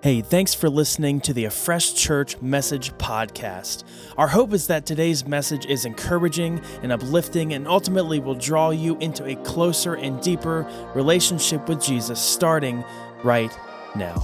Hey, thanks for listening to the A Fresh Church Message Podcast. Our hope is that today's message is encouraging and uplifting and ultimately will draw you into a closer and deeper relationship with Jesus starting right now.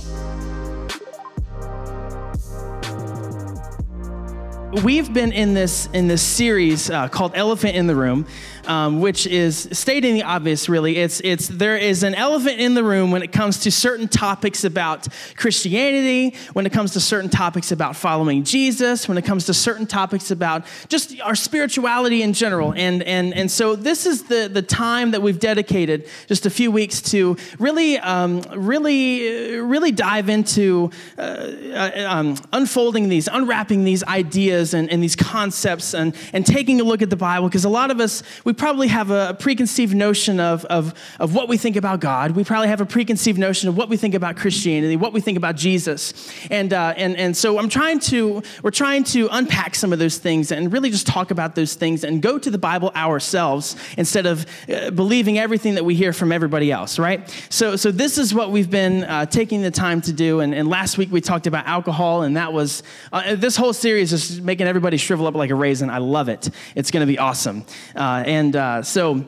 We've been in this in this series uh, called Elephant in the Room, um, which is stating the obvious, really. It's, it's, there is an elephant in the room when it comes to certain topics about Christianity, when it comes to certain topics about following Jesus, when it comes to certain topics about just our spirituality in general. And, and, and so this is the, the time that we've dedicated just a few weeks to really, um, really, really dive into uh, uh, um, unfolding these, unwrapping these ideas and, and these concepts and, and taking a look at the Bible. Because a lot of us, we probably have a preconceived notion of, of, of what we think about God. We probably have a preconceived notion of what we think about Christianity, what we think about Jesus. And, uh, and, and so I'm trying to, we're trying to unpack some of those things and really just talk about those things and go to the Bible ourselves instead of uh, believing everything that we hear from everybody else, right? So, so this is what we've been uh, taking the time to do. And, and last week we talked about alcohol, and that was, uh, this whole series is making everybody shrivel up like a raisin. I love it. It's going to be awesome. Uh, and and uh, so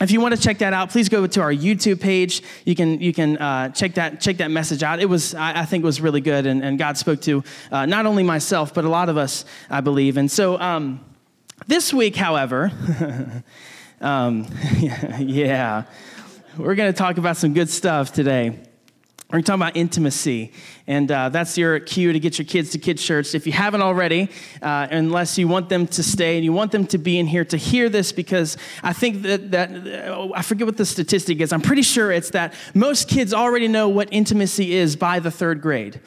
if you want to check that out, please go to our YouTube page. You can you can uh, check that check that message out. It was I, I think was really good, and, and God spoke to uh, not only myself but a lot of us, I believe. And so um, this week, however, um, yeah, we're going to talk about some good stuff today. We're talking about intimacy, and uh, that's your cue to get your kids to Kids Church. If you haven't already, uh, unless you want them to stay and you want them to be in here to hear this, because I think that, that I forget what the statistic is. I'm pretty sure it's that most kids already know what intimacy is by the third grade.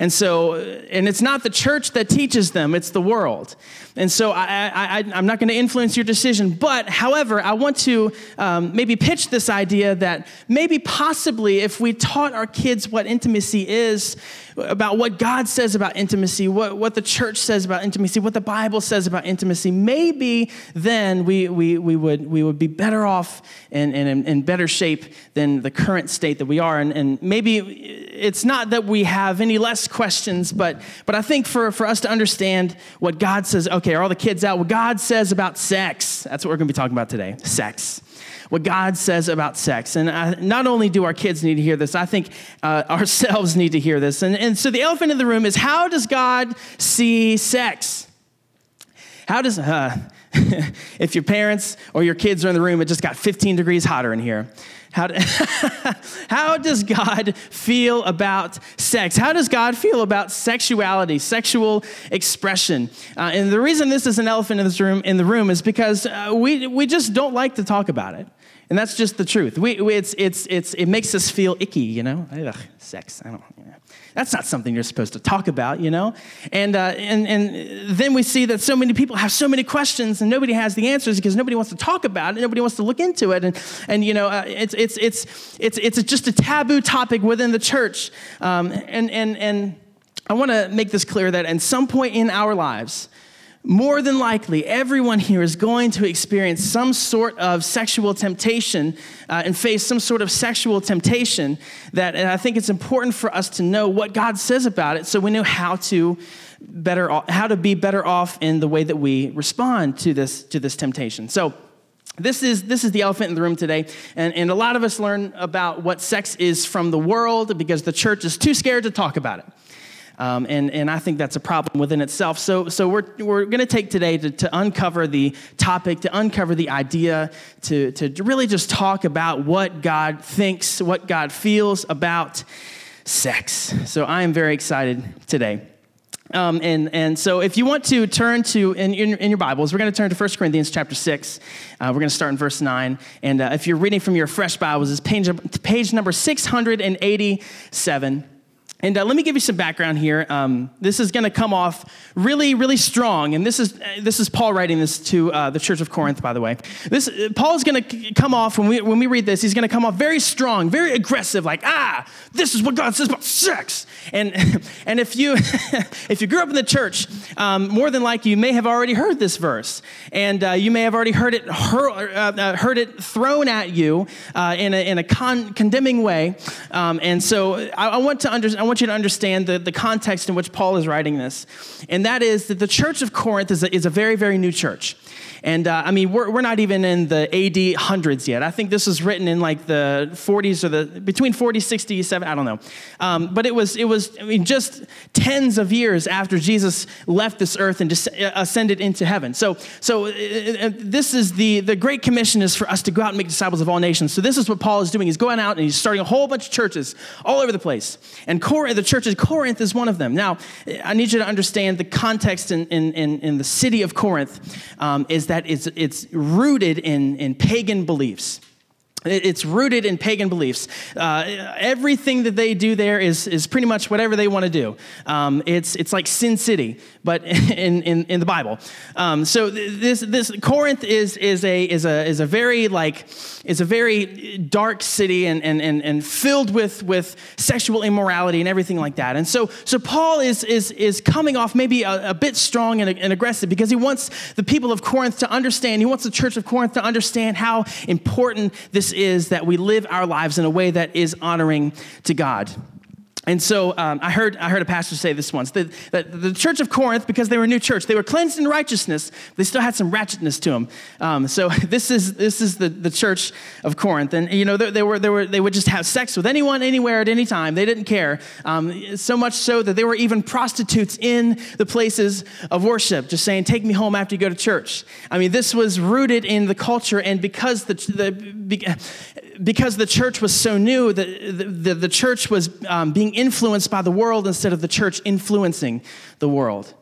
And so, and it's not the church that teaches them, it's the world. And so I, am not going to influence your decision. But however, I want to um, maybe pitch this idea that maybe possibly if we taught our kids what intimacy is, about what God says about intimacy, what, what the church says about intimacy, what the Bible says about intimacy, maybe then we, we, we, would, we would be better off and, and in better shape than the current state that we are. And, and maybe it's not that we have any less questions, but, but I think for, for us to understand what God says, okay, are all the kids out? What God says about sex, that's what we're going to be talking about today sex what God says about sex. And I, not only do our kids need to hear this, I think uh, ourselves need to hear this. And, and so the elephant in the room is how does God see sex? How does, uh, if your parents or your kids are in the room, it just got 15 degrees hotter in here. How, do, how does God feel about sex? How does God feel about sexuality, sexual expression? Uh, and the reason this is an elephant in this room in the room is because uh, we we just don't like to talk about it. And that's just the truth. We, we, it's, it's, it's, it makes us feel icky, you know? Ugh, sex, I don't, you know. That's not something you're supposed to talk about, you know? And, uh, and, and then we see that so many people have so many questions and nobody has the answers because nobody wants to talk about it, nobody wants to look into it. And, and you know, uh, it's, it's, it's, it's, it's just a taboo topic within the church. Um, and, and, and I want to make this clear that at some point in our lives, more than likely, everyone here is going to experience some sort of sexual temptation uh, and face some sort of sexual temptation. That, and I think it's important for us to know what God says about it, so we know how to better how to be better off in the way that we respond to this to this temptation. So. This is, this is the elephant in the room today. And, and a lot of us learn about what sex is from the world because the church is too scared to talk about it. Um, and, and I think that's a problem within itself. So, so we're, we're going to take today to, to uncover the topic, to uncover the idea, to, to really just talk about what God thinks, what God feels about sex. So I am very excited today. Um, and, and so if you want to turn to, in, in, in your Bibles, we're going to turn to 1 Corinthians chapter 6. Uh, we're going to start in verse 9. And uh, if you're reading from your fresh Bibles, it's page, page number 687. And uh, let me give you some background here. Um, this is going to come off really, really strong. And this is, uh, this is Paul writing this to uh, the church of Corinth, by the way. This, uh, Paul is going to come off, when we, when we read this, he's going to come off very strong, very aggressive, like, ah, this is what God says about sex. And, and if, you, if you grew up in the church, um, more than likely you may have already heard this verse. And uh, you may have already heard it, hur- uh, heard it thrown at you in a, in a con- condemning way. Um, and so I, I want to understand want you to understand the, the context in which Paul is writing this. And that is that the church of Corinth is a, is a very, very new church. And uh, I mean, we're, we're not even in the AD hundreds yet. I think this was written in like the 40s or the between 40, 60, 70, I don't know. Um, but it was, it was, I mean, just tens of years after Jesus left this earth and just ascended into heaven. So, so uh, uh, this is the, the Great Commission is for us to go out and make disciples of all nations. So this is what Paul is doing. He's going out and he's starting a whole bunch of churches all over the place. And Corinth, the church of Corinth is one of them. Now, I need you to understand the context in, in, in, in the city of Corinth um, is that it's, it's rooted in, in pagan beliefs. It's rooted in pagan beliefs. Uh, everything that they do there is, is pretty much whatever they want to do. Um, it's, it's like Sin City, but in, in, in the Bible. Um, so this, this Corinth is, is, a, is, a, is a very like is a very dark city and, and, and, and filled with, with sexual immorality and everything like that. And so, so Paul is, is, is coming off maybe a, a bit strong and, and aggressive because he wants the people of Corinth to understand, he wants the church of Corinth to understand how important this is that we live our lives in a way that is honoring to God. And so um, I, heard, I heard a pastor say this once that, that, the church of Corinth, because they were a new church, they were cleansed in righteousness, they still had some ratchetness to them. Um, so this is, this is the, the church of Corinth. And, you know, they, they, were, they, were, they would just have sex with anyone, anywhere, at any time. They didn't care. Um, so much so that they were even prostitutes in the places of worship, just saying, take me home after you go to church. I mean, this was rooted in the culture. And because the, the because the church was so new, the, the, the church was um, being influenced by the world instead of the church influencing the world.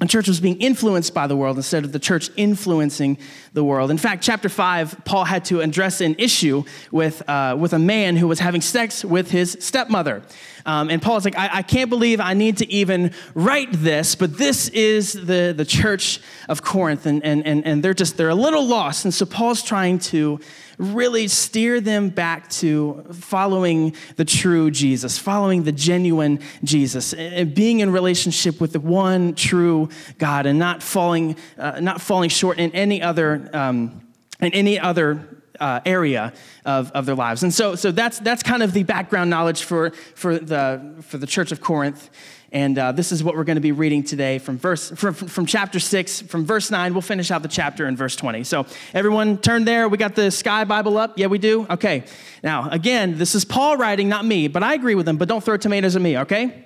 The church was being influenced by the world instead of the church influencing the world. In fact, chapter 5, Paul had to address an issue with, uh, with a man who was having sex with his stepmother. Um, and Paul's like, I, I, can't believe I need to even write this, but this is the, the church of Corinth, and, and, and, and they're just, they're a little lost. And so Paul's trying to really steer them back to following the true Jesus, following the genuine Jesus, and being in relationship with the one true God, and not falling, uh, not falling short in any other, um, in any other uh, area of, of their lives. And so, so that's, that's kind of the background knowledge for, for, the, for the church of Corinth. And uh, this is what we're going to be reading today from, verse, from, from chapter 6, from verse 9. We'll finish out the chapter in verse 20. So, everyone turn there. We got the Sky Bible up. Yeah, we do? Okay. Now, again, this is Paul writing, not me, but I agree with him, but don't throw tomatoes at me, okay?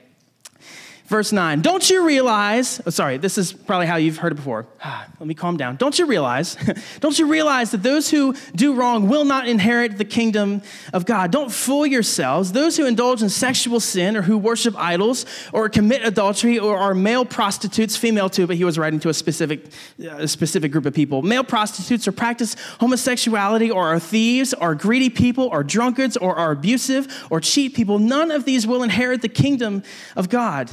Verse 9, don't you realize, oh, sorry, this is probably how you've heard it before. Let me calm down. Don't you realize, don't you realize that those who do wrong will not inherit the kingdom of God? Don't fool yourselves. Those who indulge in sexual sin or who worship idols or commit adultery or are male prostitutes, female too, but he was writing to a specific, uh, specific group of people. Male prostitutes or practice homosexuality or are thieves or greedy people or drunkards or are abusive or cheat people, none of these will inherit the kingdom of God.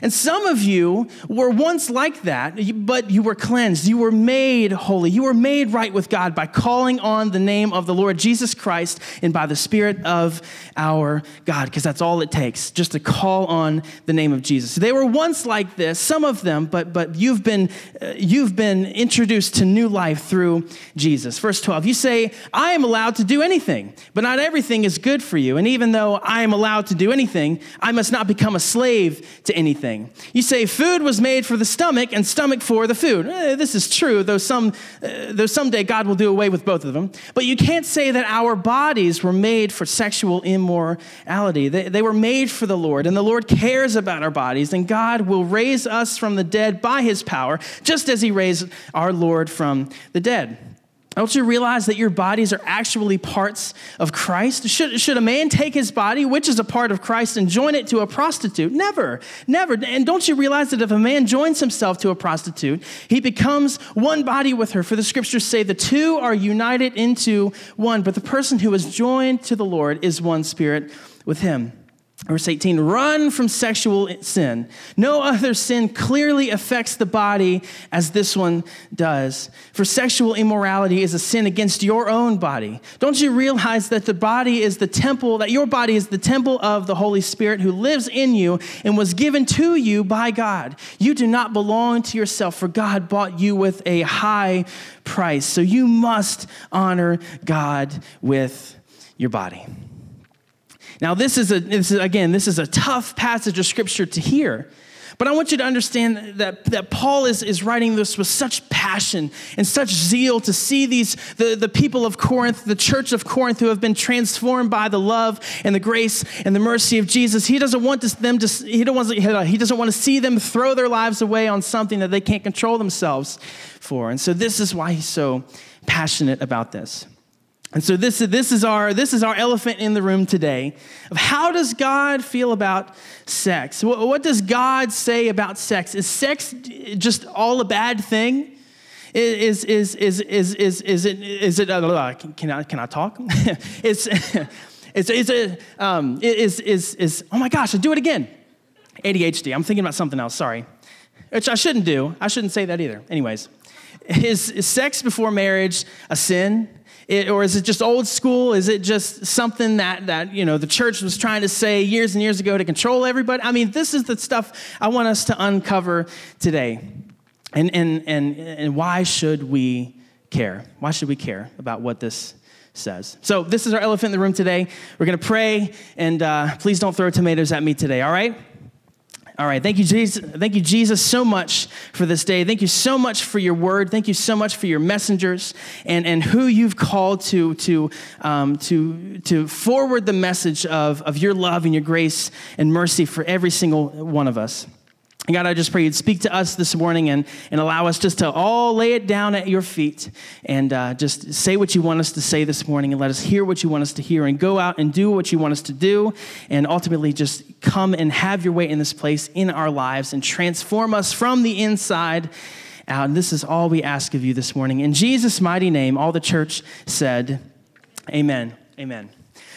And some of you were once like that, but you were cleansed. You were made holy. You were made right with God by calling on the name of the Lord Jesus Christ and by the Spirit of our God, because that's all it takes, just to call on the name of Jesus. They were once like this, some of them, but, but you've, been, uh, you've been introduced to new life through Jesus. Verse 12, you say, I am allowed to do anything, but not everything is good for you. And even though I am allowed to do anything, I must not become a slave to anything anything. You say food was made for the stomach and stomach for the food. Eh, this is true, though, some, uh, though someday God will do away with both of them. But you can't say that our bodies were made for sexual immorality. They, they were made for the Lord, and the Lord cares about our bodies, and God will raise us from the dead by his power, just as he raised our Lord from the dead. Don't you realize that your bodies are actually parts of Christ? Should, should a man take his body, which is a part of Christ, and join it to a prostitute? Never, never. And don't you realize that if a man joins himself to a prostitute, he becomes one body with her? For the scriptures say the two are united into one, but the person who is joined to the Lord is one spirit with him. Verse 18, run from sexual sin. No other sin clearly affects the body as this one does. For sexual immorality is a sin against your own body. Don't you realize that the body is the temple, that your body is the temple of the Holy Spirit who lives in you and was given to you by God? You do not belong to yourself, for God bought you with a high price. So you must honor God with your body. Now, this is, a, this is, again, this is a tough passage of scripture to hear. But I want you to understand that, that Paul is, is writing this with such passion and such zeal to see these, the, the people of Corinth, the church of Corinth, who have been transformed by the love and the grace and the mercy of Jesus. He doesn't want this, them to, he, don't want, he doesn't want to see them throw their lives away on something that they can't control themselves for. And so this is why he's so passionate about this. And so this, this, is our, this is our elephant in the room today of how does God feel about sex? What, what does God say about sex? Is sex just all a bad thing? Is, is, is, is, is, is it, is it uh, can, I, can I talk? it's, it's, it's it, um, is, is, is, oh my gosh, I do it again. ADHD, I'm thinking about something else, sorry. Which I shouldn't do. I shouldn't say that either. Anyways, is, is sex before marriage a sin? It, or is it just old school? Is it just something that, that you know, the church was trying to say years and years ago to control everybody? I mean, this is the stuff I want us to uncover today. And, and, and, and why should we care? Why should we care about what this says? So, this is our elephant in the room today. We're going to pray, and uh, please don't throw tomatoes at me today, all right? All right, thank you, Jesus. Thank you, Jesus, so much for this day. Thank you so much for your word. Thank you so much for your messengers and, and who you've called to, to, um, to, to forward the message of, of your love and your grace and mercy for every single one of us. God, I just pray you'd speak to us this morning and, and allow us just to all lay it down at your feet and uh, just say what you want us to say this morning and let us hear what you want us to hear and go out and do what you want us to do and ultimately just come and have your way in this place in our lives and transform us from the inside out. And this is all we ask of you this morning. In Jesus' mighty name, all the church said, Amen. Amen.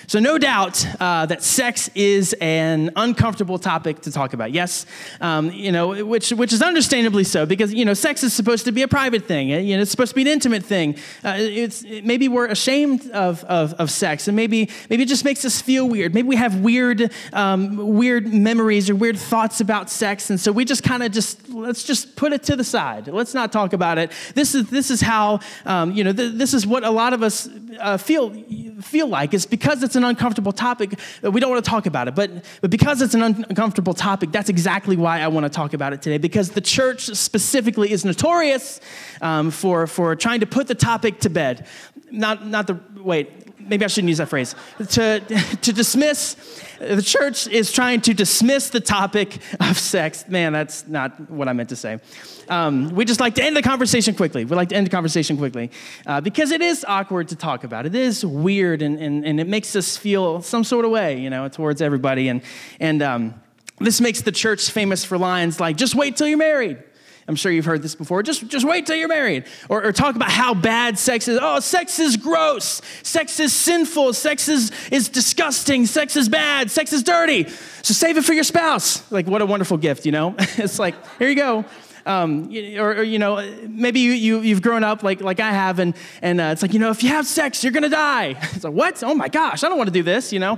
So, no doubt uh, that sex is an uncomfortable topic to talk about. Yes, um, you know, which, which is understandably so because, you know, sex is supposed to be a private thing. You know, it's supposed to be an intimate thing. Uh, it's, maybe we're ashamed of, of, of, sex and maybe, maybe it just makes us feel weird. Maybe we have weird, um, weird memories or weird thoughts about sex. And so we just kind of just, let's just put it to the side. Let's not talk about it. This is, this is how, um, you know, th- this is what a lot of us uh, feel, feel like. It's because it's an uncomfortable topic, we don't want to talk about it. But, but because it's an uncomfortable topic, that's exactly why I want to talk about it today. Because the church specifically is notorious um, for, for trying to put the topic to bed. Not, not the, wait, maybe I shouldn't use that phrase, to, to dismiss, the church is trying to dismiss the topic of sex. Man, that's not what I meant to say. Um, we just like to end the conversation quickly. We like to end the conversation quickly uh, because it is awkward to talk about. It is weird and, and, and it makes us feel some sort of way, you know, towards everybody. And, and um, this makes the church famous for lines like, just wait till you're married. I'm sure you've heard this before. Just, just wait till you're married. Or, or, talk about how bad sex is. Oh, sex is gross. Sex is sinful. Sex is, is disgusting. Sex is bad. Sex is dirty. So save it for your spouse. Like, what a wonderful gift, you know? it's like, here you go um, or, or, you know, maybe you, you, you've grown up like, like I have, and, and uh, it's like, you know, if you have sex, you're gonna die. It's like, what? Oh my gosh, I don't wanna do this, you know?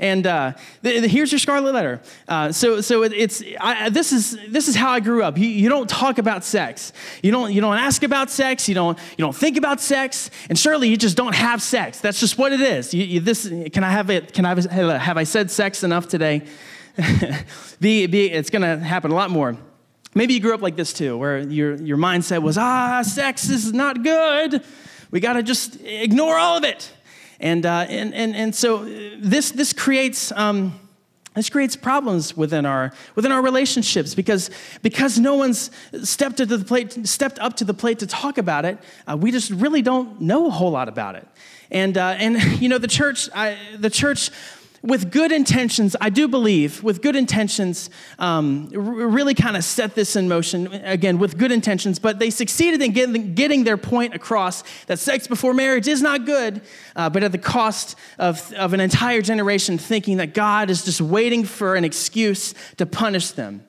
And uh, the, the, here's your scarlet letter. Uh, so so it, it's, I, this, is, this is how I grew up. You, you don't talk about sex. You don't, you don't ask about sex. You don't, you don't think about sex. And surely you just don't have sex. That's just what it is. You, you, this, can I have it? Can I have, have I said sex enough today? be, be, it's gonna happen a lot more. Maybe you grew up like this too, where your, your mindset was, ah, sex is not good. We got to just ignore all of it. And, uh, and, and, and so this, this creates. Um, this creates problems within our, within our relationships because, because no one's stepped, to the plate, stepped up to the plate to talk about it. Uh, we just really don't know a whole lot about it. And, uh, and you know, the church, I, the church with good intentions, I do believe, with good intentions, um, really kind of set this in motion, again, with good intentions, but they succeeded in getting, getting their point across that sex before marriage is not good, uh, but at the cost of, of an entire generation thinking that God is just waiting for an excuse to punish them.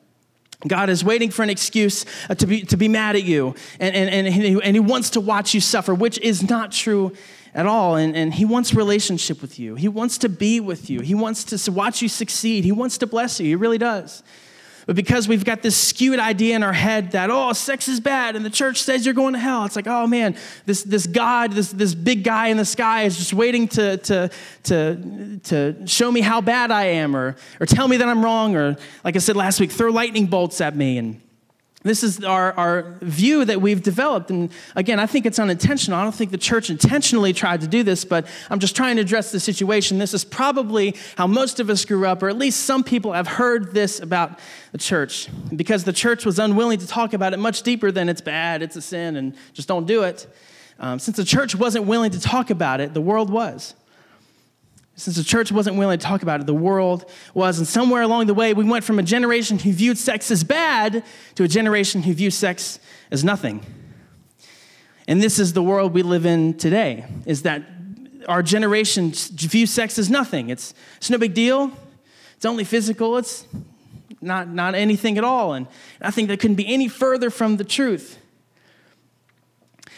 God is waiting for an excuse uh, to, be, to be mad at you, and, and, and, he, and He wants to watch you suffer, which is not true at all. And, and He wants relationship with you. He wants to be with you. He wants to watch you succeed. He wants to bless you. He really does. But because we've got this skewed idea in our head that, oh, sex is bad and the church says you're going to hell, it's like, oh man, this, this God, this, this big guy in the sky is just waiting to, to, to, to show me how bad I am or, or tell me that I'm wrong or, like I said last week, throw lightning bolts at me. And this is our, our view that we've developed. And again, I think it's unintentional. I don't think the church intentionally tried to do this, but I'm just trying to address the situation. This is probably how most of us grew up, or at least some people have heard this about the church. Because the church was unwilling to talk about it much deeper than it's bad, it's a sin, and just don't do it. Um, since the church wasn't willing to talk about it, the world was. Since the church wasn't willing to talk about it, the world was. And somewhere along the way, we went from a generation who viewed sex as bad to a generation who viewed sex as nothing. And this is the world we live in today, is that our generation views sex as nothing. It's, it's no big deal. It's only physical. It's not, not anything at all. And I think that couldn't be any further from the truth.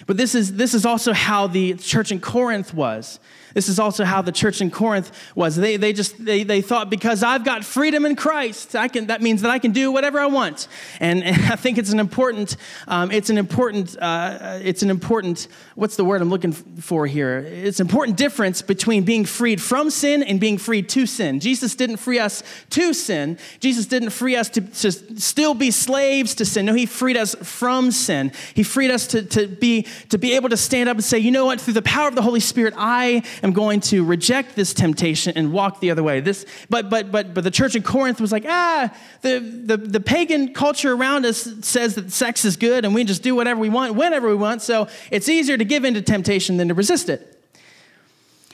But this is, this is also how the church in Corinth was. This is also how the church in Corinth was. They, they just they, they thought because I've got freedom in Christ, I can, that means that I can do whatever I want. And, and I think it's an important um, it's an important uh, it's an important what's the word I'm looking for here? It's an important difference between being freed from sin and being freed to sin. Jesus didn't free us to sin. Jesus didn't free us to, to still be slaves to sin. No, he freed us from sin. He freed us to, to be to be able to stand up and say, you know what, through the power of the Holy Spirit, I am going to reject this temptation and walk the other way. This, but, but, but, but the church in Corinth was like, ah, the, the, the pagan culture around us says that sex is good and we just do whatever we want, whenever we want. So it's easier to give in to temptation than to resist it.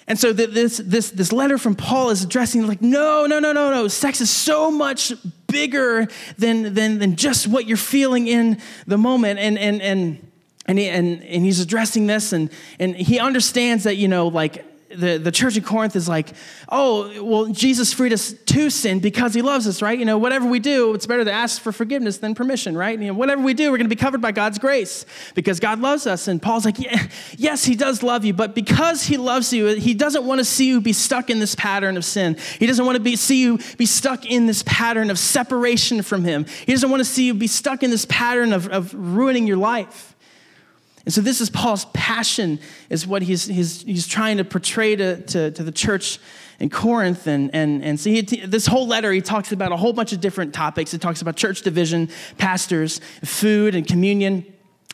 And so this, this, this letter from Paul is addressing, like, no, no, no, no, no. Sex is so much bigger than, than, than just what you're feeling in the moment. And, and, and, and, he, and, and he's addressing this, and, and he understands that, you know, like, the, the church in Corinth is like, oh, well, Jesus freed us to sin because he loves us, right? You know, whatever we do, it's better to ask for forgiveness than permission, right? You know, whatever we do, we're going to be covered by God's grace because God loves us. And Paul's like, yeah, yes, he does love you, but because he loves you, he doesn't want to see you be stuck in this pattern of sin. He doesn't want to be, see you be stuck in this pattern of separation from him. He doesn't want to see you be stuck in this pattern of, of ruining your life. And so this is Paul's passion, is what he's, he's, he's trying to portray to, to, to the church in Corinth. And, and, and so he, this whole letter, he talks about a whole bunch of different topics. He talks about church division, pastors, food, and communion.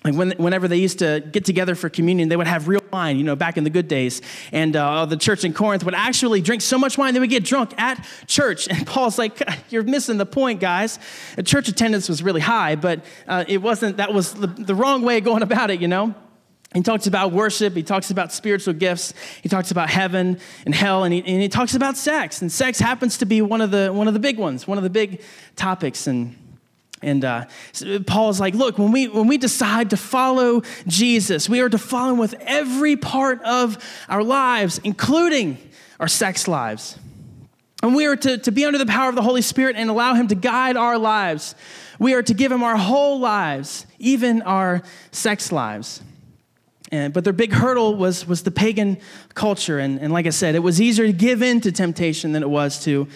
Like when, whenever they used to get together for communion, they would have real wine, you know, back in the good days. And uh, the church in Corinth would actually drink so much wine they would get drunk at church. And Paul's like, You're missing the point, guys. The church attendance was really high, but uh, it wasn't, that was the, the wrong way of going about it, you know? He talks about worship, he talks about spiritual gifts, he talks about heaven and hell, and he, and he talks about sex. And sex happens to be one of the, one of the big ones, one of the big topics. And and uh, Paul is like, look, when we, when we decide to follow Jesus, we are to follow him with every part of our lives, including our sex lives. And we are to, to be under the power of the Holy Spirit and allow him to guide our lives. We are to give him our whole lives, even our sex lives. And, but their big hurdle was, was the pagan culture. And, and like I said, it was easier to give in to temptation than it was to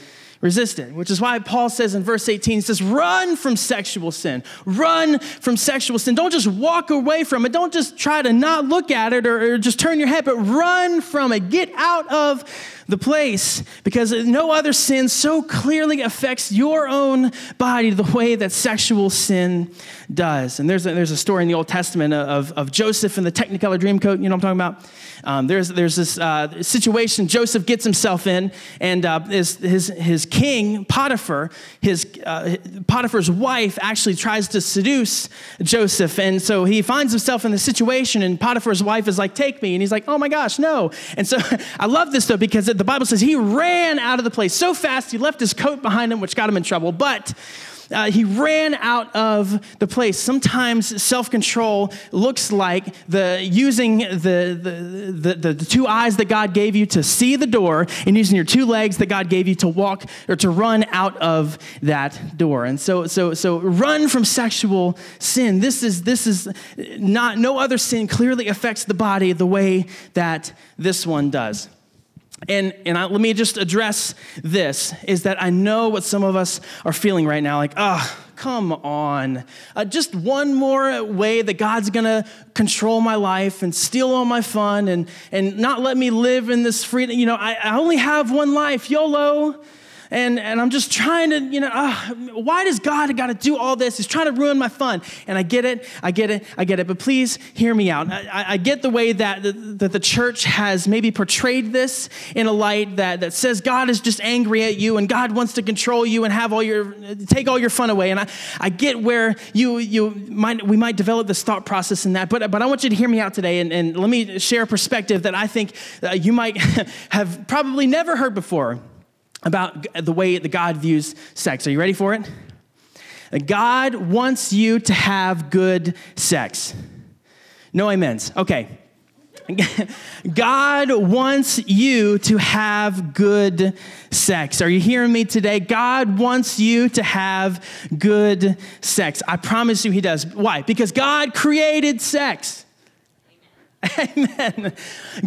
resist it, which is why Paul says in verse 18, he says, run from sexual sin. Run from sexual sin. Don't just walk away from it. Don't just try to not look at it or, or just turn your head, but run from it. Get out of the place because no other sin so clearly affects your own body the way that sexual sin does. And there's a, there's a story in the Old Testament of, of Joseph and the Technicolor Dreamcoat, you know what I'm talking about? Um, there's, there's this uh, situation Joseph gets himself in, and uh, his, his, his king, Potiphar, his, uh, Potiphar's wife actually tries to seduce Joseph. And so he finds himself in the situation, and Potiphar's wife is like, Take me. And he's like, Oh my gosh, no. And so I love this though, because the Bible says he ran out of the place so fast, he left his coat behind him, which got him in trouble. But uh, he ran out of the place. Sometimes self control looks like the using the, the, the, the, the two eyes that God gave you to see the door and using your two legs that God gave you to walk or to run out of that door. And so, so, so run from sexual sin. This is, this is not, no other sin clearly affects the body the way that this one does. And, and I, let me just address this is that I know what some of us are feeling right now like, ah, come on. Uh, just one more way that God's gonna control my life and steal all my fun and, and not let me live in this freedom. You know, I, I only have one life, YOLO and, and I'm just trying to, you know, uh, why does God got to do all this? He's trying to ruin my fun. And I get it, I get it, I get it. But please hear me out. I, I get the way that the, that the church has maybe portrayed this in a light that, that says God is just angry at you and God wants to control you and have all your, take all your fun away. And I, I get where you, you might, we might develop this thought process in that. But, but I want you to hear me out today and, and let me share a perspective that I think uh, you might have probably never heard before about the way that God views sex. Are you ready for it? God wants you to have good sex. No amens. Okay. God wants you to have good sex. Are you hearing me today? God wants you to have good sex. I promise you, He does. Why? Because God created sex. Amen.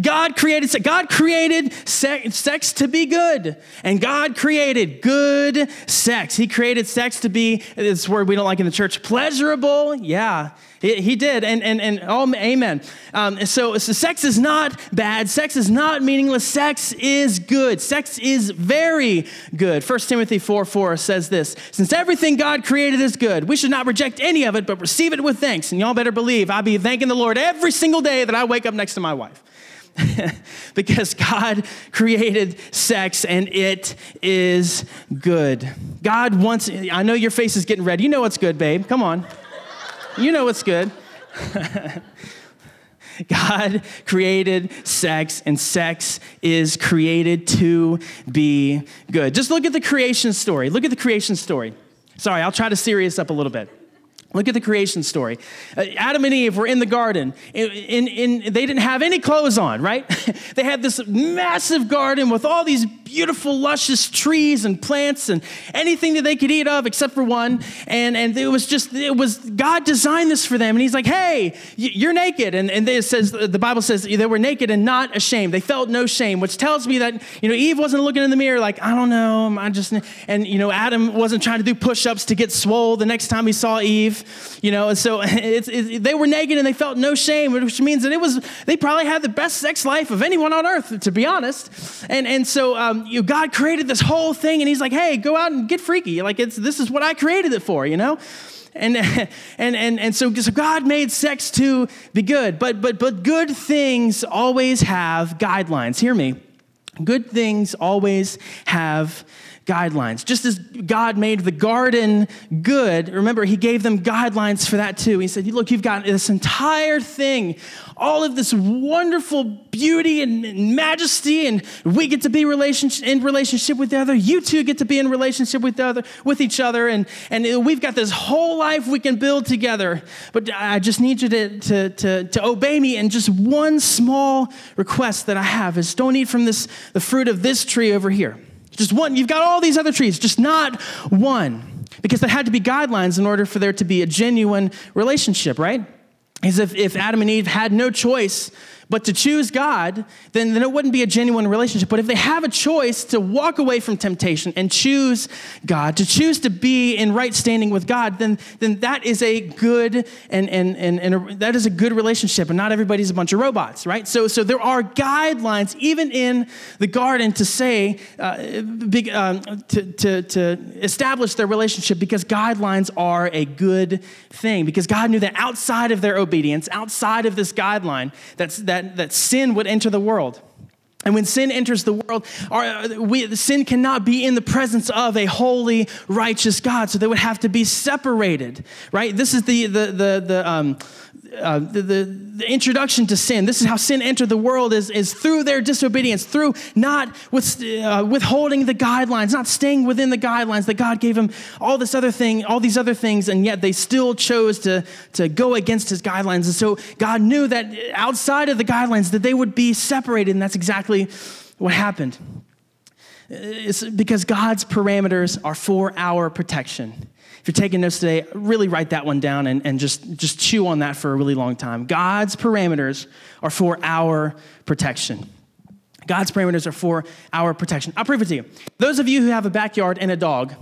God created God created sex, sex, to be good, and God created good sex. He created sex to be this word we don't like in the church, pleasurable. Yeah, he, he did, and and and oh, amen. Um, so, so sex is not bad. Sex is not meaningless. Sex is good. Sex is very good. 1 Timothy 4 4 says this Since everything God created is good, we should not reject any of it, but receive it with thanks. And y'all better believe I'll be thanking the Lord every single day that I wake up next to my wife. because God created sex and it is good. God wants, I know your face is getting red. You know what's good, babe. Come on. You know what's good. God created sex, and sex is created to be good. Just look at the creation story. Look at the creation story. Sorry, I'll try to serious up a little bit. Look at the creation story. Uh, Adam and Eve were in the garden. In, they didn't have any clothes on, right? they had this massive garden with all these beautiful, luscious trees and plants and anything that they could eat of except for one. And, and it was just, it was, God designed this for them. And He's like, hey, you're naked. And, and it says, the Bible says they were naked and not ashamed. They felt no shame, which tells me that, you know, Eve wasn't looking in the mirror like, I don't know, I just, and, you know, Adam wasn't trying to do push ups to get swole the next time he saw Eve you know, and so it's, it's, they were naked and they felt no shame, which means that it was, they probably had the best sex life of anyone on earth, to be honest. And, and so um, you know, God created this whole thing and he's like, hey, go out and get freaky. Like, it's, this is what I created it for, you know? and and and and so, so God made sex to be good, but but but good things always have guidelines. Hear me. Good things always have guidelines. Just as God made the garden good, remember, He gave them guidelines for that too. He said, Look, you've got this entire thing, all of this wonderful beauty and, majesty, and we get to be in relationship with the other. You two get to be in relationship with, the other, with each other, and, and we've got this whole life we can build together. But I just need you to, to, to, to obey me. And just one small request that I have is don't eat from this, the fruit of this tree over here. Just one. You've got all these other trees, just not one. Because there had to be guidelines in order for there to be a genuine relationship, right? As if, if Adam and Eve had no choice but to choose God, then, then it wouldn't be a genuine relationship. But if they have a choice to walk away from temptation and choose God, to choose to be in right standing with God, then, then that is a good and, and, and, and a, that is a good relationship. And not everybody's a bunch of robots, right? So, so there are guidelines even in the garden to say, uh, um, to, to, to establish their relationship because guidelines are a good thing. Because God knew that outside of their obedience, outside of this guideline, that's, that that, that sin would enter the world. And when sin enters the world, our, we, sin cannot be in the presence of a holy, righteous God. So they would have to be separated, right? This is the, the, the, the um, uh, the, the, the, introduction to sin. This is how sin entered the world is, is through their disobedience, through not with, uh, withholding the guidelines, not staying within the guidelines that God gave them, all this other thing, all these other things, and yet they still chose to, to go against his guidelines. And so God knew that outside of the guidelines that they would be separated, and that's exactly what happened. It's because God's parameters are for our protection. If you're taking notes today, really write that one down and, and just, just chew on that for a really long time. God's parameters are for our protection. God's parameters are for our protection. I'll prove it to you. Those of you who have a backyard and a dog,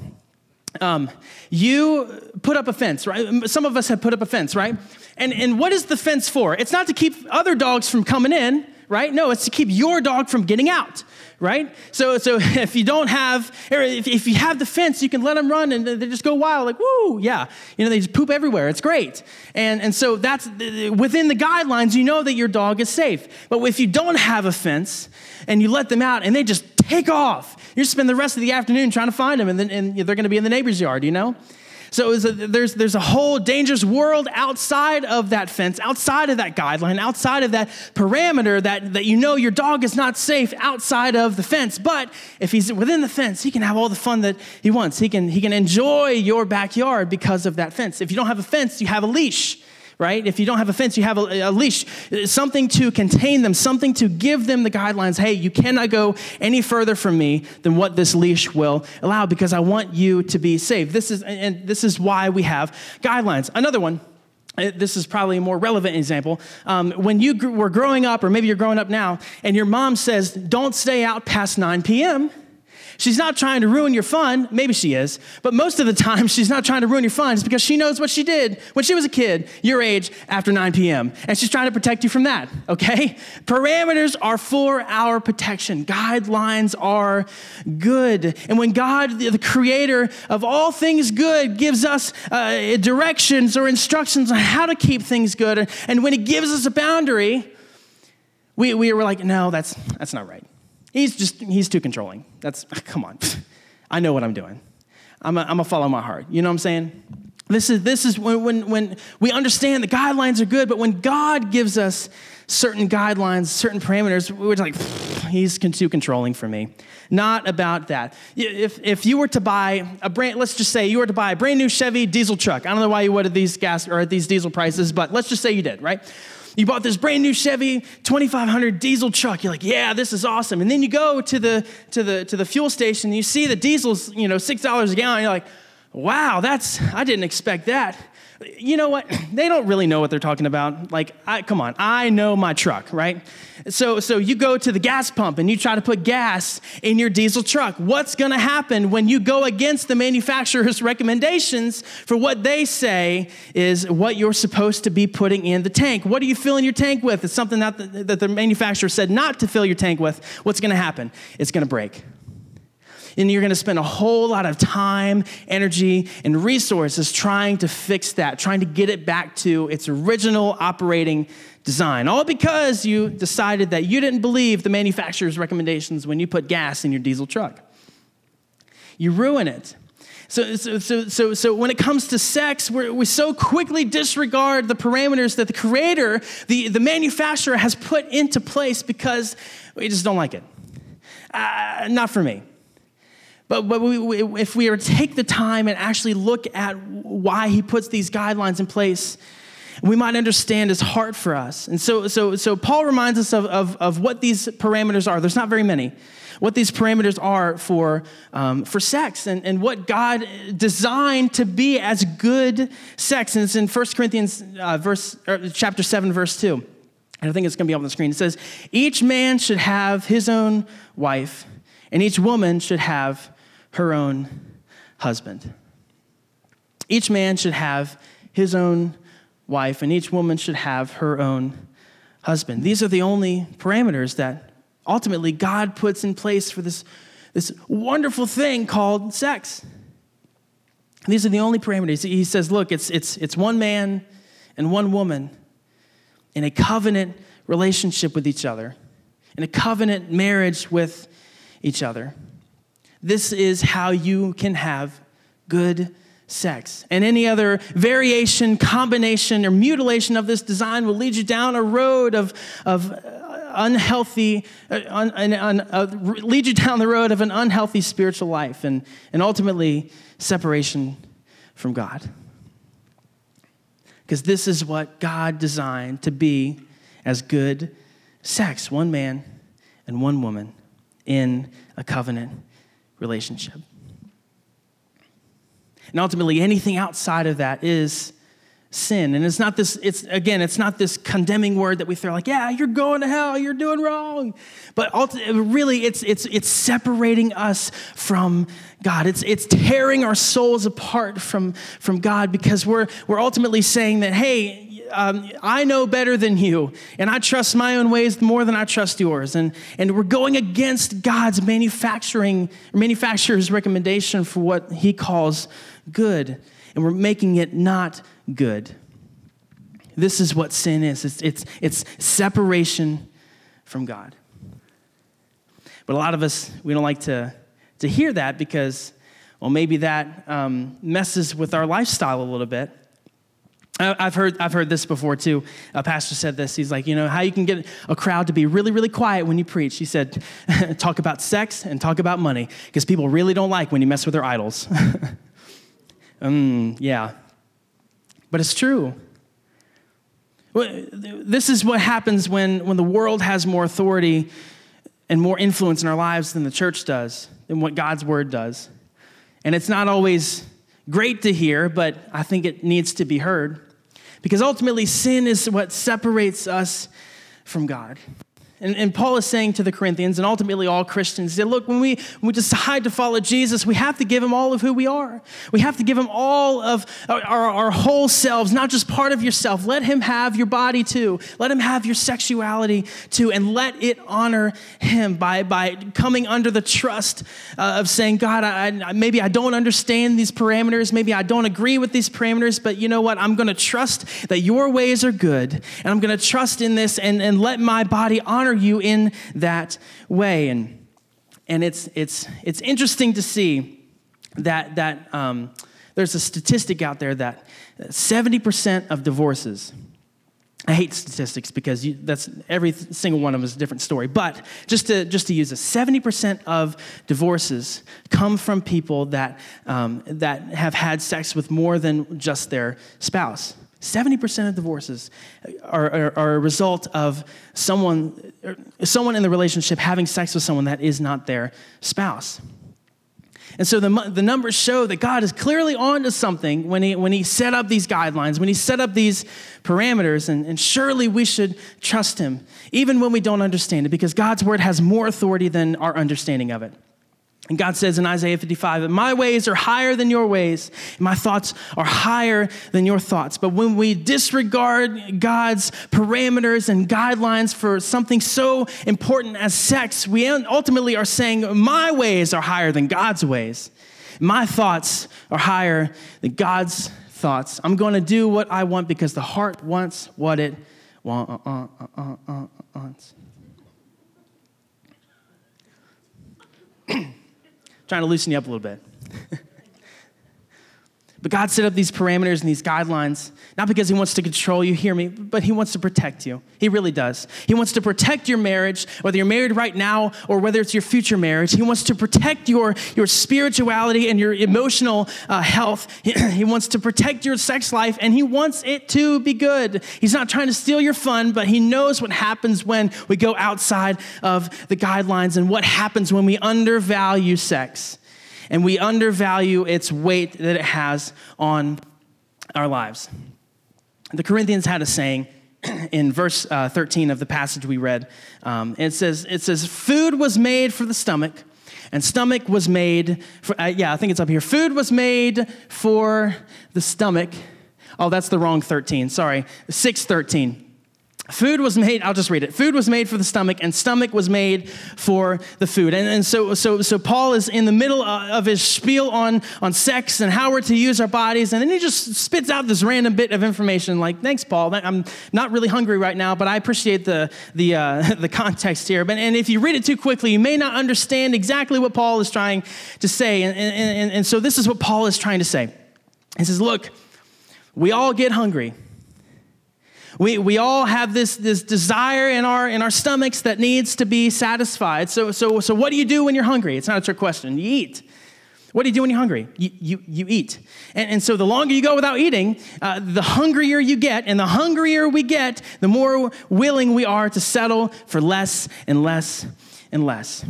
um, you put up a fence, right? Some of us have put up a fence, right? And, and what is the fence for? It's not to keep other dogs from coming in, right? No, it's to keep your dog from getting out, right? So, so if you don't have, or if, if you have the fence, you can let them run and they just go wild, like, woo, yeah. You know, they just poop everywhere. It's great. And, and so that's within the guidelines, you know that your dog is safe. But if you don't have a fence and you let them out and they just take off, you spend the rest of the afternoon trying to find them and, then, and they're going to be in the neighbor's yard, you know? So a, there's, there's a whole dangerous world outside of that fence, outside of that guideline, outside of that parameter that, that you know your dog is not safe outside of the fence. But if he's within the fence, he can have all the fun that he wants. He can, he can enjoy your backyard because of that fence. If you don't have a fence, you have a leash right? If you don't have a fence, you have a, a, leash, something to contain them, something to give them the guidelines. Hey, you cannot go any further from me than what this leash will allow because I want you to be safe. This is, and this is why we have guidelines. Another one. Uh, this is probably a more relevant example. Um, when you gr- were growing up, or maybe you're growing up now, and your mom says, Don't stay out past 9 p.m., She's not trying to ruin your fun. Maybe she is. But most of the time, she's not trying to ruin your fun. It's because she knows what she did when she was a kid, your age, after 9 p.m. And she's trying to protect you from that, okay? Parameters are for our protection, guidelines are good. And when God, the creator of all things good, gives us uh, directions or instructions on how to keep things good, and when He gives us a boundary, we, we were like, no, that's, that's not right. He's just, he's too controlling. That's, come on. I know what I'm doing. I'm going to follow my heart. You know what I'm saying? This is, this is when, when, when we understand the guidelines are good, but when God gives us certain guidelines, certain parameters, we're like, he's too controlling for me. Not about that. If, if you were to buy a brand, let's just say you were to buy a brand new Chevy diesel truck. I don't know why you would at these gas or at these diesel prices, but let's just say you did, right? You bought this brand new Chevy 2500 diesel truck. You're like, yeah, this is awesome. And then you go to the to the to the fuel station. And you see the diesel's you know six dollars a gallon. You're like, wow, that's I didn't expect that you know what? They don't really know what they're talking about. Like, I, come on, I know my truck, right? So, so you go to the gas pump and you try to put gas in your diesel truck. What's going to happen when you go against the manufacturer's recommendations for what they say is what you're supposed to be putting in the tank? What are you filling your tank with? It's something that the, that the manufacturer said not to fill your tank with. What's going to happen? It's going to break and you're going to spend a whole lot of time, energy, and resources trying to fix that, trying to get it back to its original operating design. All because you decided that you didn't believe the manufacturer's recommendations when you put gas in your diesel truck. You ruin it. So, so, so, so, so when it comes to sex, we so quickly disregard the parameters that the creator, the, the manufacturer has put into place because we just don't like it. Uh, not for me. But, but we, we, if we were to take the time and actually look at why he puts these guidelines in place, we might understand his heart for us. And so, so, so Paul reminds us of, of, of what these parameters are. There's not very many. What these parameters are for, um, for sex and, and what God designed to be as good sex. And it's in 1 Corinthians uh, verse, chapter 7, verse 2. And I think it's going to be up on the screen. It says, Each man should have his own wife, and each woman should have her own husband. Each man should have his own wife, and each woman should have her own husband. These are the only parameters that ultimately God puts in place for this, this wonderful thing called sex. These are the only parameters. He says, look, it's, it's, it's one man and one woman in a covenant relationship with each other, in a covenant marriage with each other. This is how you can have good sex. And any other variation, combination, or mutilation of this design will lead you down a road of, of unhealthy, uh, un, un, uh, lead you down the road of an unhealthy spiritual life and, and ultimately separation from God. Because this is what God designed to be as good sex one man and one woman in a covenant relationship. And ultimately, anything outside of that is sin. And it's not this, it's again, it's not this condemning word that we throw like, yeah, you're going to hell, you're doing wrong. But really, it's it's it's separating us from God. It's it's tearing our souls apart from, from God because we're we're ultimately saying that, hey, um, I know better than you, and I trust my own ways more than I trust yours. And, and we're going against God's manufacturing, manufacturer's recommendation for what he calls good, and we're making it not good. This is what sin is it's, it's, it's separation from God. But a lot of us, we don't like to, to hear that because, well, maybe that um, messes with our lifestyle a little bit. I've heard, I've heard this before too. A pastor said this. He's like, you know, how you can get a crowd to be really, really quiet when you preach. He said, talk about sex and talk about money because people really don't like when you mess with their idols. um, yeah. But it's true. This is what happens when, when the world has more authority and more influence in our lives than the church does, than what God's word does. And it's not always great to hear, but I think it needs to be heard. Because ultimately, sin is what separates us from God. And, and, Paul is saying to the Corinthians and ultimately all Christians that look, when we, when we decide to follow Jesus, we have to give him all of who we are. We have to give him all of our, our, our, whole selves, not just part of yourself. Let him have your body too. Let him have your sexuality too. And let it honor him by, by coming under the trust uh, of saying, God, I, maybe I don't understand these parameters. Maybe I don't agree with these parameters, but you know what? I'm going to trust that your ways are good. And I'm going to trust in this and, and let my body honor honor you in that way. And, and it's, it's, it's interesting to see that, that um, there's a statistic out there that 70% of divorces, I hate statistics because you, that's every single one of them is a different story. But just to just to use this, seventy percent of divorces come from people that um, that have had sex with more than just their spouse. 70% of divorces are, are, are, a result of someone, er, someone in the relationship having sex with someone that is not their spouse. And so the, the numbers show that God is clearly on to something when he, when he set up these guidelines, when he set up these parameters, and, and surely we should trust him, even when we don't understand it, because God's word has more authority than our understanding of it. And God says in Isaiah 55 that my ways are higher than your ways, my thoughts are higher than your thoughts. But when we disregard God's parameters and guidelines for something so important as sex, we ultimately are saying, My ways are higher than God's ways. My thoughts are higher than God's thoughts. I'm going to do what I want because the heart wants what it uh, uh, uh, wants. trying to loosen you up a little bit. but God set up these parameters and these guidelines, not because He wants to control you, hear me, but He wants to protect you. He really does. He wants to protect your marriage, whether you're married right now or whether it's your future marriage. He wants to protect your, your spirituality and your emotional uh, health. He wants to protect your sex life, and He wants it to be good. He's not trying to steal your fun, but He knows what happens when we go outside of the guidelines and what happens when we undervalue sex and we undervalue its weight that it has on our lives. The Corinthians had a saying in verse uh, 13 of the passage we read. Um, it, says, it says, Food was made for the stomach, and stomach was made for, uh, yeah, I think it's up here. Food was made for the stomach. Oh, that's the wrong 13. Sorry. 613. Food was made, I'll just read it. Food was made for the stomach, and stomach was made for the food. And, and so, so, so Paul is in the middle of his spiel on, on sex and how we're to use our bodies, and then he just spits out this random bit of information like, thanks, Paul. I'm not really hungry right now, but I appreciate the, the, uh, the context here. But, and if you read it too quickly, you may not understand exactly what Paul is trying to say. And, and, and, and so this is what Paul is trying to say. He says, look, we all get hungry. We, we all have this, this desire in our, in our stomachs that needs to be satisfied. So, so, so, what do you do when you're hungry? It's not a trick question. You eat. What do you do when you're hungry? You, you, you eat. And, and so, the longer you go without eating, uh, the hungrier you get. And the hungrier we get, the more willing we are to settle for less and less and less.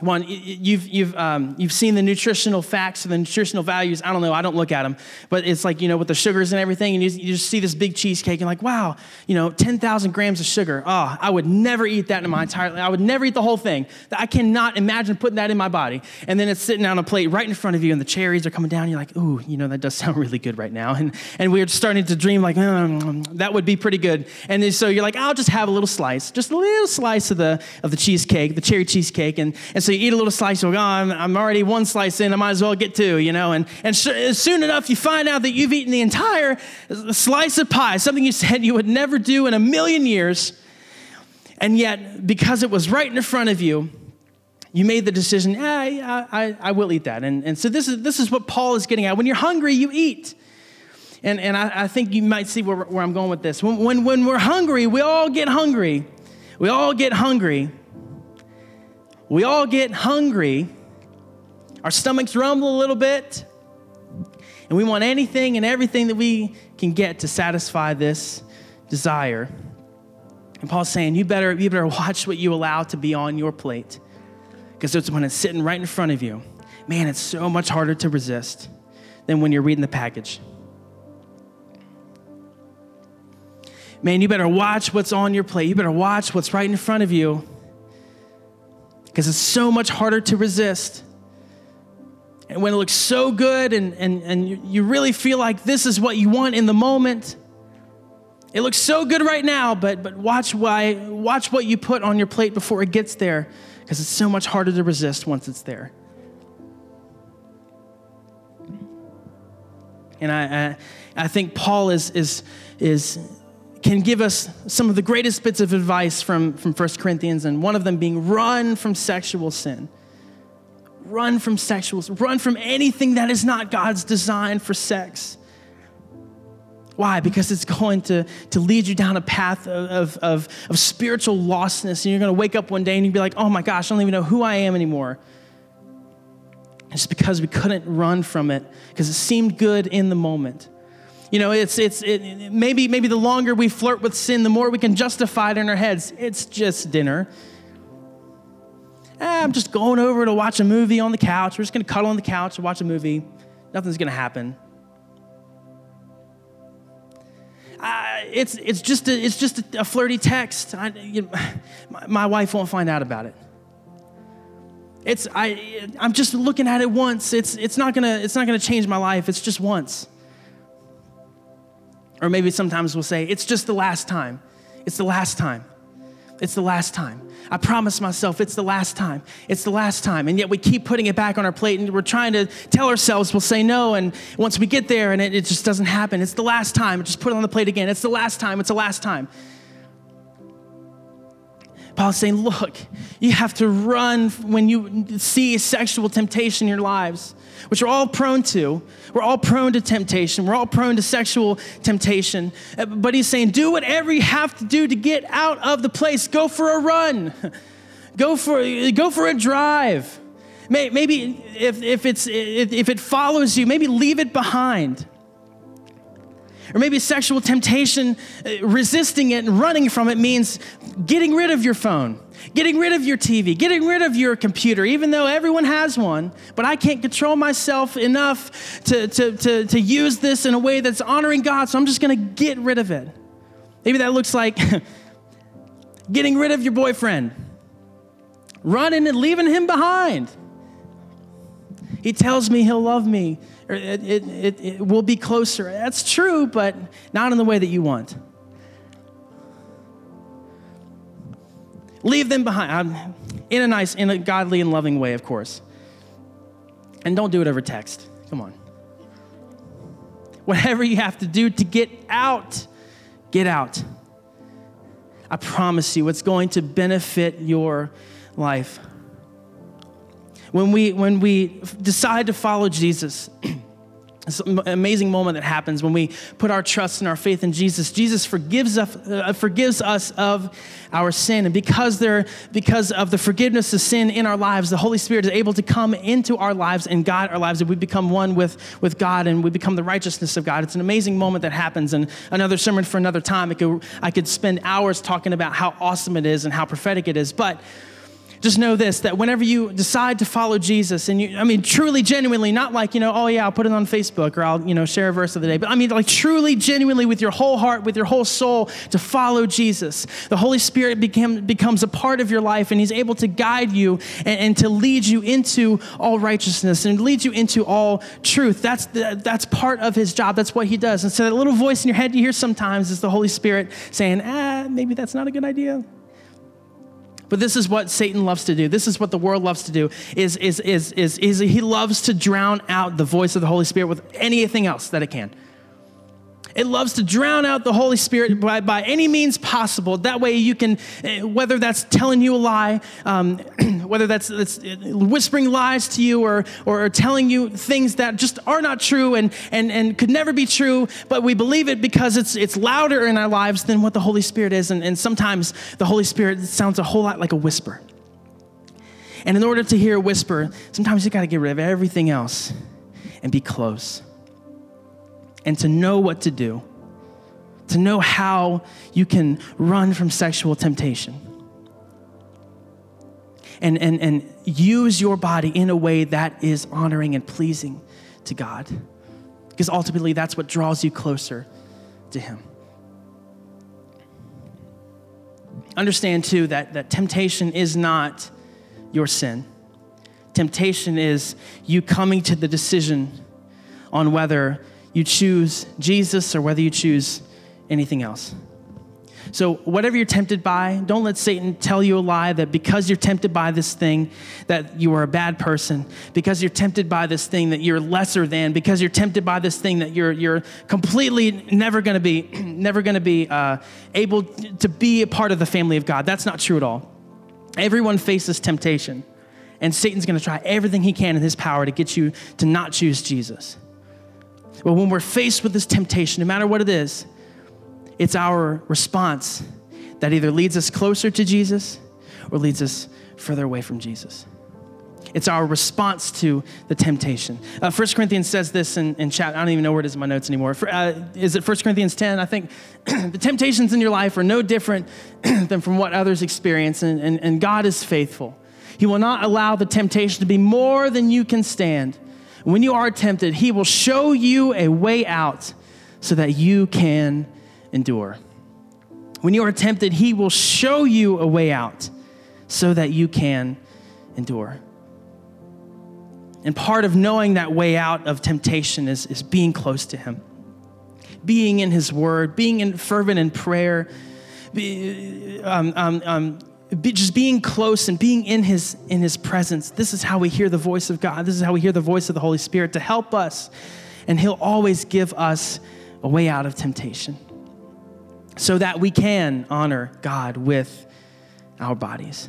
One you've you've um, you've seen the nutritional facts and the nutritional values. I don't know. I don't look at them but it's like you know with the sugars and everything and you, you just see this big cheesecake and like wow you know 10000 grams of sugar. Oh i would never eat that in my entire life i would never eat the whole thing. I cannot imagine putting that in my body. And then it's sitting on a plate right in front of you and the cherries are coming down you're like ooh you know that does sound really good right now. And and we're starting to dream like mm, that would be pretty good. And then, so you're like i'll just have a little slice just a little slice of the of the cheesecake the cherry cheesecake and and so so you eat a little slice, you go, oh, I'm, I'm already one slice in, I might as well get two, you know? And, and sh- soon enough, you find out that you've eaten the entire slice of pie, something you said you would never do in a million years. And yet, because it was right in front of you, you made the decision, yeah, I, I, I will eat that. And, and so this is, this is what Paul is getting at. When you're hungry, you eat. And, and I, I think you might see where, where I'm going with this. When, when, when we're hungry, we all get hungry. We all get hungry. We all get hungry. Our stomachs rumble a little bit. And we want anything and everything that we can get to satisfy this desire. And Paul's saying, you better, you better watch what you allow to be on your plate. Because it's when it's sitting right in front of you. Man, it's so much harder to resist than when you're reading the package. Man, you better watch what's on your plate. You better watch what's right in front of you because it's so much harder to resist. And when it looks so good and, and, and you really feel like this is what you want in the moment, it looks so good right now, but, but watch, why, watch what you put on your plate before it gets there because it's so much harder to resist once it's there. And I, I, I think Paul is, is, is can give us some of the greatest bits of advice from, from 1 Corinthians, and one of them being run from sexual sin. Run from sexual run from anything that is not God's design for sex. Why? Because it's going to, to lead you down a path of, of, of, spiritual lostness, and you're going to wake up one day and you'll be like, oh my gosh, I don't even know who I am anymore. It's because we couldn't run from it because it seemed good in the moment. You know, it's, it's it, maybe, maybe the longer we flirt with sin, the more we can justify it in our heads. It's just dinner. Eh, I'm just going over to watch a movie on the couch. We're just going to cuddle on the couch and watch a movie. Nothing's going to happen. Uh, it's, it's just a, it's just a, a flirty text. I, you know, my, my wife won't find out about it. It's, I, I'm just looking at it once. It's, it's not gonna, it's not gonna change my life. It's just once. Or maybe sometimes we'll say, it's just the last time. It's the last time. It's the last time. I promise myself it's the last time. It's the last time. And yet we keep putting it back on our plate and we're trying to tell ourselves we'll say no. And once we get there and it, it just doesn't happen, it's the last time. Just put it on the plate again. It's the last time. It's the last time. Paul's saying, look, you have to run when you see sexual temptation in your lives which we're all prone to. We're all prone to temptation. We're all prone to sexual temptation. Uh, but he's saying, do whatever you have to do to get out of the place. Go for a run. Go for, go for a drive. Maybe if, if, it's, if it follows you, maybe leave it behind. Or maybe sexual temptation, uh, resisting it and running from it means getting rid of your phone, getting rid of your TV, getting rid of your computer, even though everyone has one, but I can't control myself enough to, to, to, to use this in a way that's honoring God, so I'm just gonna get rid of it. Maybe that looks like getting rid of your boyfriend, running and leaving him behind. He tells me he'll love me, it, it, it, it will be closer. That's true, but not in the way that you want. Leave them behind. In a nice, in a godly and loving way, of course. And don't do it over text. Come on. Whatever you have to do to get out, get out. I promise you, it's going to benefit your life. When we, when we decide to follow Jesus, It's an amazing moment that happens when we put our trust and our faith in Jesus. Jesus forgives us, uh, forgives us of our sin. And because, there, because of the forgiveness of sin in our lives, the Holy Spirit is able to come into our lives and guide our lives. And we become one with, with God and we become the righteousness of God. It's an amazing moment that happens. And another sermon for another time. I could, I could spend hours talking about how awesome it is and how prophetic it is. But just know this that whenever you decide to follow Jesus, and you, I mean, truly, genuinely, not like, you know, oh yeah, I'll put it on Facebook or I'll, you know, share a verse of the day, but I mean, like truly, genuinely, with your whole heart, with your whole soul, to follow Jesus, the Holy Spirit became, becomes a part of your life and He's able to guide you and, and to lead you into all righteousness and lead you into all truth. That's, the, that's part of His job. That's what He does. And so that little voice in your head you hear sometimes is the Holy Spirit saying, ah, maybe that's not a good idea. But this is what Satan loves to do. This is what the world loves to do is, is, is, is, is he loves to drown out the voice of the Holy Spirit with anything else that it can. It loves to drown out the Holy Spirit by, by any means possible. That way, you can, eh, whether that's telling you a lie, um, whether that's, that's, eh, whispering lies to you or, or telling you things that just are not true and, and, and could never be true, but we believe it because it's, it's louder in our lives than what the Holy Spirit is. And, and sometimes the Holy Spirit sounds a whole lot like a whisper. And in order to hear a whisper, sometimes you got to get rid of everything else and be close and to know what to do, to know how you can run from sexual temptation. And, and, and use your body in a way that is honoring and pleasing to God. Because ultimately, that's what draws you closer to Him. Understand, too, that, that temptation is not your sin. Temptation is you coming to the decision on whether you choose Jesus or whether you choose anything else. So, whatever you're tempted by, don't let Satan tell you a lie that because you're tempted by this thing, that you are a bad person, because you're tempted by this thing that you're lesser than, because you're tempted by this thing that you're, you're completely never gonna be, never gonna be uh, able to be a part of the family of God. That's not true at all. Everyone faces temptation, and Satan's gonna try everything he can in his power to get you to not choose Jesus. But when we're faced with this temptation, no matter what it is, it's our response that either leads us closer to Jesus or leads us further away from Jesus. It's our response to the temptation. Uh, 1 Corinthians says this in, in chat. I don't even know where it is in my notes anymore. For, uh, is it 1 Corinthians 10? I think the temptations in your life are no different than from what others experience, and, and, and God is faithful. He will not allow the temptation to be more than you can stand. When you are tempted, He will show you a way out so that you can endure. When you are tempted, He will show you a way out so that you can endure. And part of knowing that way out of temptation is, is being close to Him, being in His Word, being in fervent in prayer, be, um, um, um, be, just being close and being in his in his presence. This is how we hear the voice of god. This is how we hear the voice of the holy spirit to help us. And he'll always give us a way out of temptation so that we can honor god with our bodies.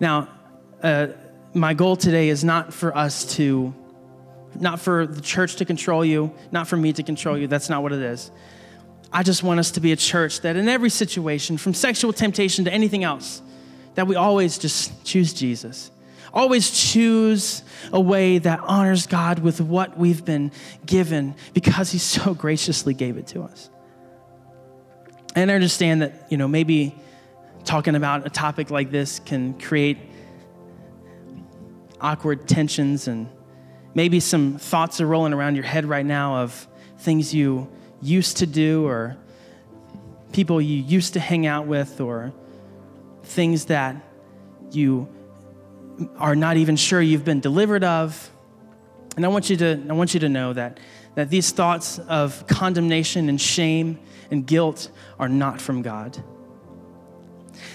Now uh, my goal today is not for us to not for the church to control you not for me to control you. That's not what it is I just want us to be a church that in every situation, from sexual temptation to anything else, that we always just choose Jesus. Always choose a way that honors God with what we've been given because He so graciously gave it to us. And I understand that, you know, maybe talking about a topic like this can create awkward tensions and maybe some thoughts are rolling around your head right now of things you used to do or people you used to hang out with or things that you are not even sure you've been delivered of. And I want you to, I want you to know that, that these thoughts of condemnation and shame and guilt are not from God.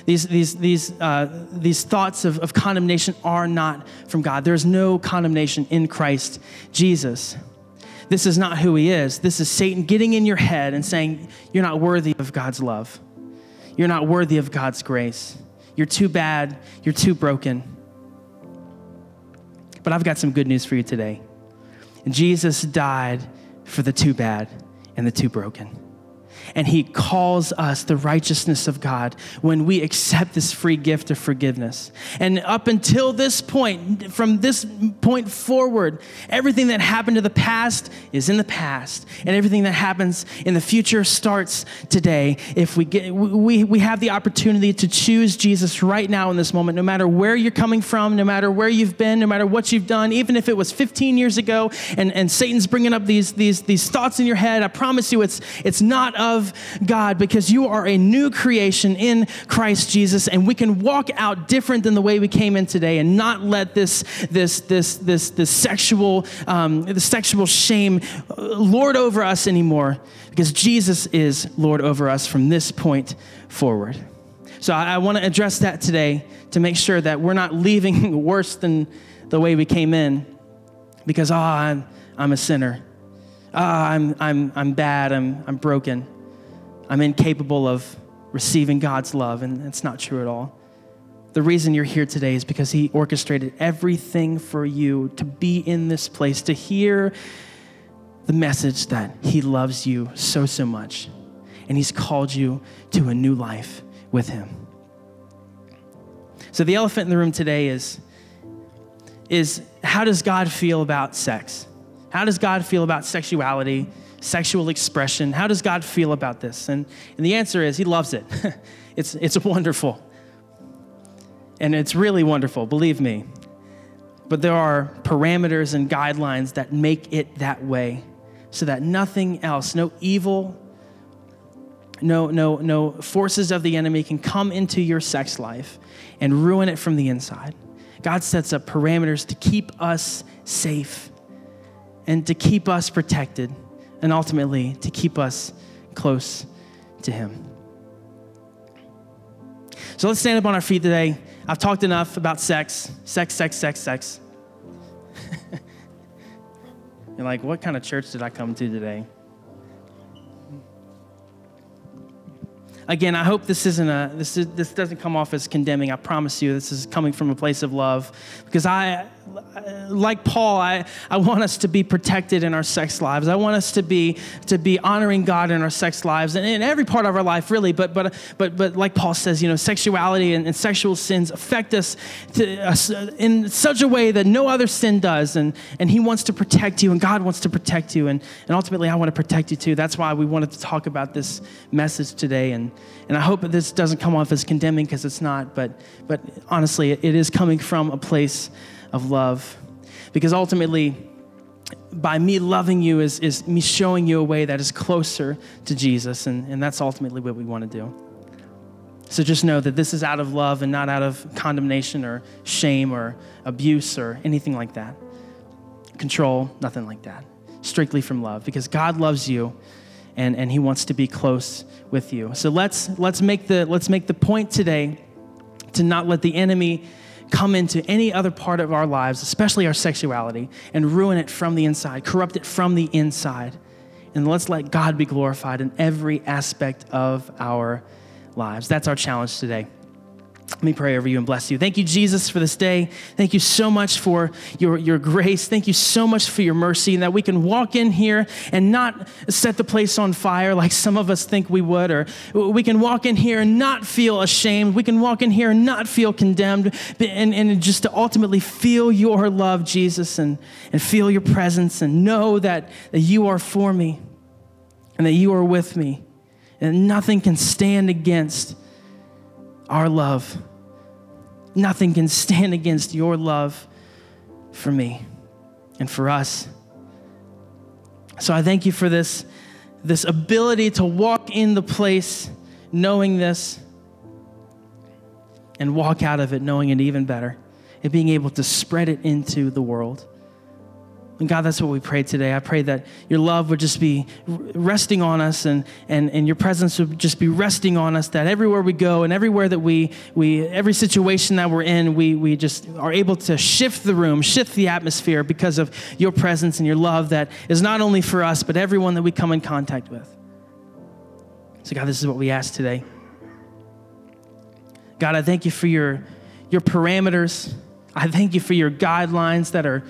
These, these, these, uh, these thoughts of, of condemnation are not from God. There's no condemnation in Christ Jesus. This is not who he is. This is Satan getting in your head and saying, You're not worthy of God's love. You're not worthy of God's grace. You're too bad. You're too broken. But I've got some good news for you today. Jesus died for the too bad and the too broken. And he calls us the righteousness of God when we accept this free gift of forgiveness. And up until this point, from this point forward, everything that happened to the past is in the past, and everything that happens in the future starts today. If we get, we, we have the opportunity to choose Jesus right now in this moment, no matter where you're coming from, no matter where you've been, no matter what you've done, even if it was 15 years ago and, and Satan's bringing up these, these, these thoughts in your head, I promise you it's, it's not of God because you are a new creation in Christ Jesus and we can walk out different than the way we came in today and not let this, this, this, this, this sexual, um, the sexual shame uh, lord over us anymore because Jesus is Lord over us from this point forward. So I, I want to address that today to make sure that we're not leaving worse than the way we came in because, oh, I'm, I'm a sinner. Oh, I'm, I'm, I'm bad. I'm, I'm broken. I'm incapable of receiving God's love. And it's not true at all. The reason you're here today is because He orchestrated everything for you to be in this place, to hear the message that He loves you so, so much. And He's called you to a new life with Him. So, the elephant in the room today is, is how does God feel about sex? How does God feel about sexuality, sexual expression? How does God feel about this? And, and the answer is He loves it. it's, it's wonderful. And it's really wonderful, believe me. But there are parameters and guidelines that make it that way so that nothing else, no evil, no, no, no forces of the enemy can come into your sex life and ruin it from the inside. God sets up parameters to keep us safe and to keep us protected and ultimately to keep us close to Him. So let's stand up on our feet today. I've talked enough about sex, sex, sex, sex, sex. You're like, what kind of church did I come to today? Again, I hope this isn't a this is, this doesn't come off as condemning. I promise you, this is coming from a place of love because I like Paul, I, I want us to be protected in our sex lives. I want us to be to be honoring God in our sex lives and in every part of our life, really. But but but but like Paul says, you know, sexuality and, and sexual sins affect us to, uh, in such a way that no other sin does. And and He wants to protect you, and God wants to protect you, and and ultimately, I want to protect you too. That's why we wanted to talk about this message today. And and I hope that this doesn't come off as condemning because it's not. But but honestly, it, it is coming from a place of love. Because ultimately, by me loving you is, is me showing you a way that is closer to Jesus, and, and that's ultimately what we want to do. So just know that this is out of love and not out of condemnation or shame or abuse or anything like that. Control, nothing like that. Strictly from love, because God loves you and, and He wants to be close with you. So let's let's make the let's make the point today to not let the enemy come into any other part of our lives, especially our sexuality, and ruin it from the inside, corrupt it from the inside. And let's let God be glorified in every aspect of our lives. That's our challenge today. Let me pray over you and bless you. Thank you, Jesus, for this day. Thank you so much for your, your grace. Thank you so much for your mercy, and that we can walk in here and not set the place on fire like some of us think we would, or we can walk in here and not feel ashamed. We can walk in here and not feel condemned, and, and just to ultimately feel your love, Jesus, and, and feel your presence and know that, that you are for me and that you are with me, and nothing can stand against our love. Nothing can stand against your love for me and for us. So I thank you for this, this ability to walk in the place knowing this and walk out of it knowing it even better and being able to spread it into the world. And God, that's what we pray today. I pray that your love would just be resting on us and, and, and your presence would just be resting on us, that everywhere we go and everywhere that we, we every situation that we're in, we, we just are able to shift the room, shift the atmosphere because of your presence and your love that is not only for us, but everyone that we come in contact with. So, God, this is what we ask today. God, I thank you for your, your parameters. I thank you for your guidelines that are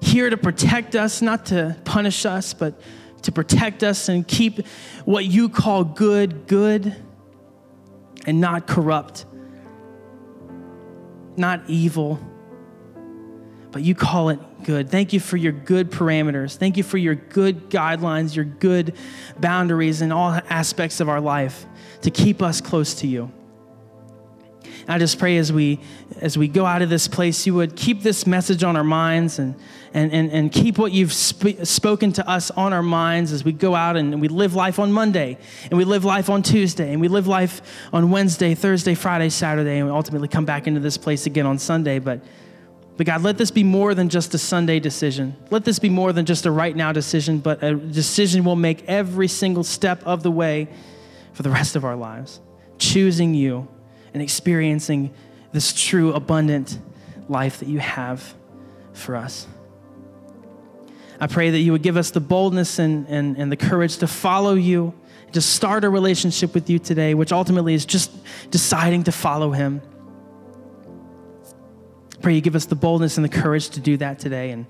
here to protect us, not to punish us, but, to protect us and keep what you call good, good, and not corrupt, not evil, but you call it good. Thank you for your good parameters. Thank you for your good guidelines, your good boundaries in all aspects of our life to keep us close to you. I just pray as we as we go out of this place, you would keep this message on our minds and and and, and keep what you've sp- spoken to us on our minds as we go out and we live life on Monday and we live life on Tuesday and we live life on Wednesday, Thursday, Friday, Saturday, and we ultimately come back into this place again on Sunday. But but God, let this be more than just a Sunday decision. Let this be more than just a right now decision, but a decision we'll make every single step of the way for the rest of our lives, choosing you and experiencing this true, abundant life that you have for us. I pray that you would give us the boldness and, and, and the courage to follow you, to start a relationship with you today, which ultimately is just deciding to follow him. Pray you give us the boldness and the courage to do that today and,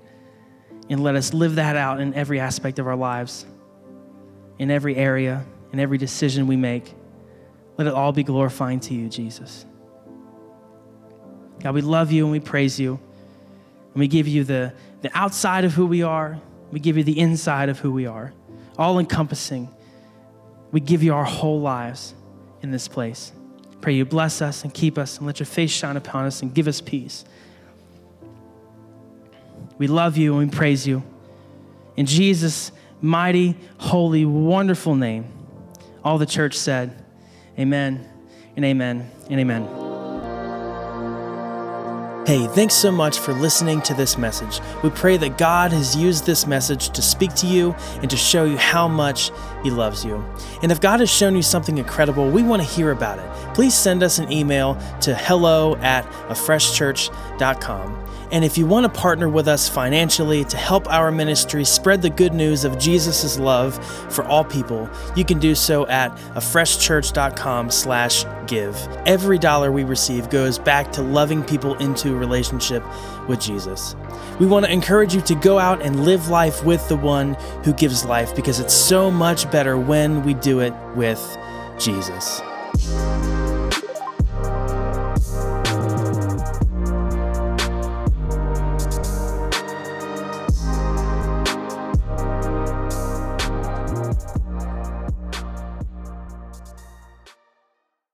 and let us live that out in every aspect of our lives, in every area, in every decision we make. Let it all be glorifying to you, Jesus. God, we love you and we praise you. We give you the, the outside of who we are, we give you the inside of who we are, all encompassing. We give you our whole lives in this place. Pray you bless us and keep us and let your face shine upon us and give us peace. We love you and we praise you. In Jesus' mighty, holy, wonderful name, all the church said, Amen and amen and amen. Hey, thanks so much for listening to this message. We pray that God has used this message to speak to you and to show you how much He loves you. And if God has shown you something incredible, we want to hear about it. Please send us an email to hello at afreshchurch.com. And if you want to partner with us financially to help our ministry spread the good news of Jesus' love for all people, you can do so at afreshchurch.com slash give. Every dollar we receive goes back to loving people into a relationship with Jesus. We want to encourage you to go out and live life with the one who gives life because it's so much better when we do it with Jesus.